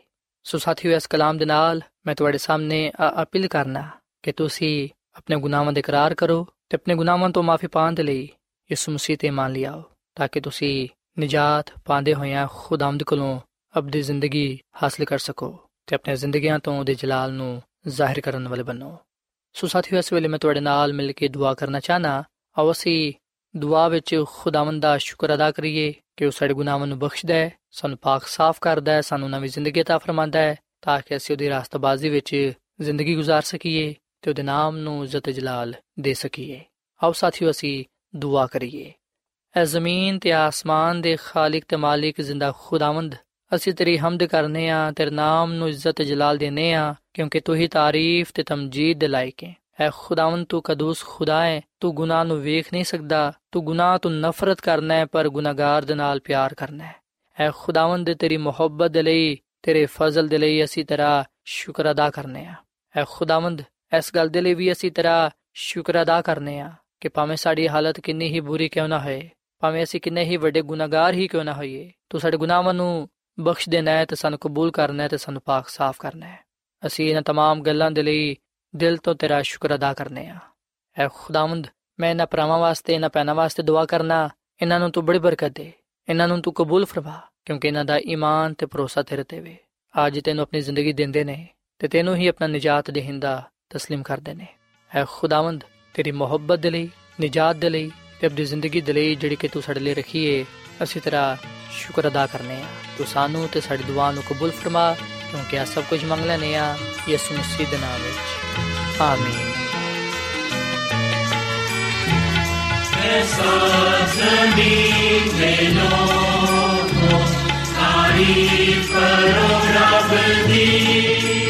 ਸੋ ਸਾਥੀਓ, ਇਸ ਕਲਾਮ ਦੇ ਨਾਲ ਮੈਂ ਤੁਹਾਡੇ ਸਾਹਮਣੇ ਅਪੀਲ ਕਰਨਾ ਕਿ ਤੁਸੀਂ ਆਪਣੇ ਗੁਨਾਹਾਂ ਦਾ ਇਕਰਾਰ ਕਰੋ ਤੇ ਆਪਣੇ ਗੁਨਾਹਾਂ ਤੋਂ ਮਾਫੀ ਪਾਉਣ ਦੇ ਲਈ ਯਿਸੂ ਮਸੀਹ ਤੇ ਮੰਨ ਲਿਆਓ ਤਾਂ ਕਿ ਤੁਸੀਂ ਨਜਾਤ ਪਾਉਂਦੇ ਹੋਇਆਂ ਖੁਦਾਵੰਦ ਕੋਲੋਂ ਅਬਦੀ ਜ਼ਿੰਦਗੀ ਹਾਸਲ ਕਰ ਸਕੋ ਤੇ ਆਪਣੇ ਜ਼ਿੰਦਗੀਆਂ ਤੋਂ ਉਹਦੇ ਜਲਾਲ ਨੂੰ ਜ਼ਾਹਿਰ ਕਰਨ ਵਾਲੇ ਬਣੋ ਸੋ ਸਾਥੀਓ ਇਸ ਵੇਲੇ ਮੈਂ ਤੁਹਾਡੇ ਨਾਲ ਮਿਲ ਕੇ ਦੁਆ ਕਰਨਾ ਚਾਹਨਾ ਆਓ ਅਸੀਂ ਦੁਆ ਵਿੱਚ ਖੁਦਾਵੰਦ ਦਾ ਸ਼ੁਕਰ ਅਦਾ ਕਰੀਏ ਕਿ ਉਹ ਸਾਡੇ ਗੁਨਾਹਾਂ ਨੂੰ ਬਖਸ਼ਦਾ ਹੈ ਸਾਨੂੰ ਪਾਕ ਸਾਫ਼ ਕਰਦਾ ਹੈ ਸਾਨੂੰ ਨਵੀਂ ਜ਼ਿੰਦਗੀ عطا ਫਰਮਾਂਦਾ ਹੈ ਤਾਂ ਕਿ ਅਸੀਂ ਉਹਦੀ ਰਾਸਤਬਾਜ਼ੀ ਵਿੱਚ ਜ਼ਿੰਦਗੀ گزار ਸਕੀਏ ਤੇ ਉਹਦੇ ਨਾਮ ਨੂੰ ਇੱਜ਼ਤ ਜਲਾਲ ਦੇ ਸਕੀਏ ਆਓ ਸਾਥੀਓ ਅਸੀਂ ਦੁਆ ਕਰੀਏ ਐ ਜ਼ਮੀਨ ਤੇ ਆਸਮਾਨ ਦੇ ਖਾਲਕ ਤੇ ਮਾਲਿਕ ਜ਼ਿੰਦਾ ਖੁਦਾਵੰਦ ਅਸੀਂ ਤੇਰੀ ਹਮਦ ਕਰਨੇ ਆ ਤੇਰੇ ਨਾਮ ਨੂੰ ਇੱਜ਼ਤ ਜਲਾਲ ਦੇਨੇ ਆ ਕਿਉਂਕਿ ਤੂੰ ਹੀ ਤਾਰੀਫ ਤੇ ਤਮਜੀਦ ਦੇ ਲਾਇਕ ਹੈ ਐ ਖੁਦਾਵੰਦ ਤੂੰ ਕਦੂਸ ਖੁਦਾ ਹੈ ਤੂੰ ਗੁਨਾਹ ਨੂੰ ਵੇਖ ਨਹੀਂ ਸਕਦਾ ਤੂੰ ਗੁਨਾਹ ਤੋਂ ਨਫ਼ਰਤ ਕਰਨਾ ਹੈ ਪਰ ਗੁਨਾਹਗਾਰ ਦੇ ਨਾਲ ਪਿਆਰ ਕਰਨਾ ਹੈ ਐ ਖੁਦਾਵੰਦ ਤੇਰੀ ਮੁਹੱਬਤ ਦੇ ਲਈ ਤੇਰੇ ਫਜ਼ਲ ਦੇ ਲਈ ਅਸੀਂ ਤੇਰਾ ਸ਼ੁਕਰ ਅਦਾ ਕਰਨੇ ਆ ਐ ਖੁਦਾਵੰਦ ਇਸ ਗੱਲ ਦੇ ਲਈ ਵੀ ਅਸੀਂ ਤੇਰਾ ਸ਼ੁਕਰ ਅਦਾ ਕਰਨੇ ਆ ਕਿ ਭਾਵੇਂ ਸਾਡੀ ਹਾਲਤ ਕਿੰਨੀ ਹੀ ਬੁਰੀ ਕਿਉਂ ਨਾ ਹੋਏ ਭਾਵੇਂ ਅਸੀਂ ਕਿੰਨੇ ਹੀ ਵੱਡੇ ਗੁਨਾਹਗਾਰ ਹੀ ਕਿਉਂ ਨਾ ਹੋਈਏ ਤੂੰ ਸਾਡੇ ਗੁਨਾਹਾਂ ਨੂੰ ਬਖਸ਼ ਦੇਣਾ ਹੈ ਤੇ ਸਾਨੂੰ ਕਬੂਲ ਕਰਨਾ ਹੈ ਤੇ ਸਾਨੂੰ ਪਾਕ ਸਾਫ਼ ਕਰਨਾ ਹੈ ਅਸੀਂ ਇਹਨਾਂ तमाम ਗੱਲਾਂ ਦੇ ਲਈ ਦਿਲ ਤੋਂ ਤੇਰਾ ਸ਼ੁਕਰ ਅਦਾ ਕਰਨੇ ਆ ਐ ਖੁਦਾਵੰਦ ਮੈਂ ਇਹਨਾਂ ਪਰਾਵਾਂ ਵਾਸਤੇ ਇਹਨਾਂ ਪੈਨਾ ਵਾਸਤੇ ਦੁਆ ਕਰਨਾ ਇਹਨਾਂ ਨੂੰ ਤੂੰ ਬੜੀ ਬਰਕਤ ਦੇ ਇਹਨਾਂ ਨੂੰ ਤੂੰ ਕਬੂਲ ਫਰਮਾ ਕਿਉਂਕਿ ਇਹਨਾਂ ਦਾ ਈਮਾਨ ਤੇ ਭਰੋਸਾ ਤੇਰੇ ਤੇ ਵੇ ਅੱਜ ਤੈਨੂੰ ਆਪਣੀ ਜ਼ਿੰਦਗੀ ਦਿੰਦੇ ਨੇ ਤੇ ਤੈਨੂੰ ਹੀ ਆਪਣਾ ਨਜਾਤ ਦੇਹਿੰਦਾ تسلیم ਕਰਦੇ ਨੇ ਐ ਖੁਦਾਵੰਦ تیری محبت دے لئی نجات دے لئی تے اپنی زندگی دے لئی جڑی کہ تو ساڈے لئی رکھی ہے اسی طرح شکر ادا کرنے ہاں تو سانو تے ساڈی دعاؤں قبول فرما کیونکہ آ سب کچھ منگ لینے ہاں یسوع مسیح دے نام وچ آمین کرو رب دی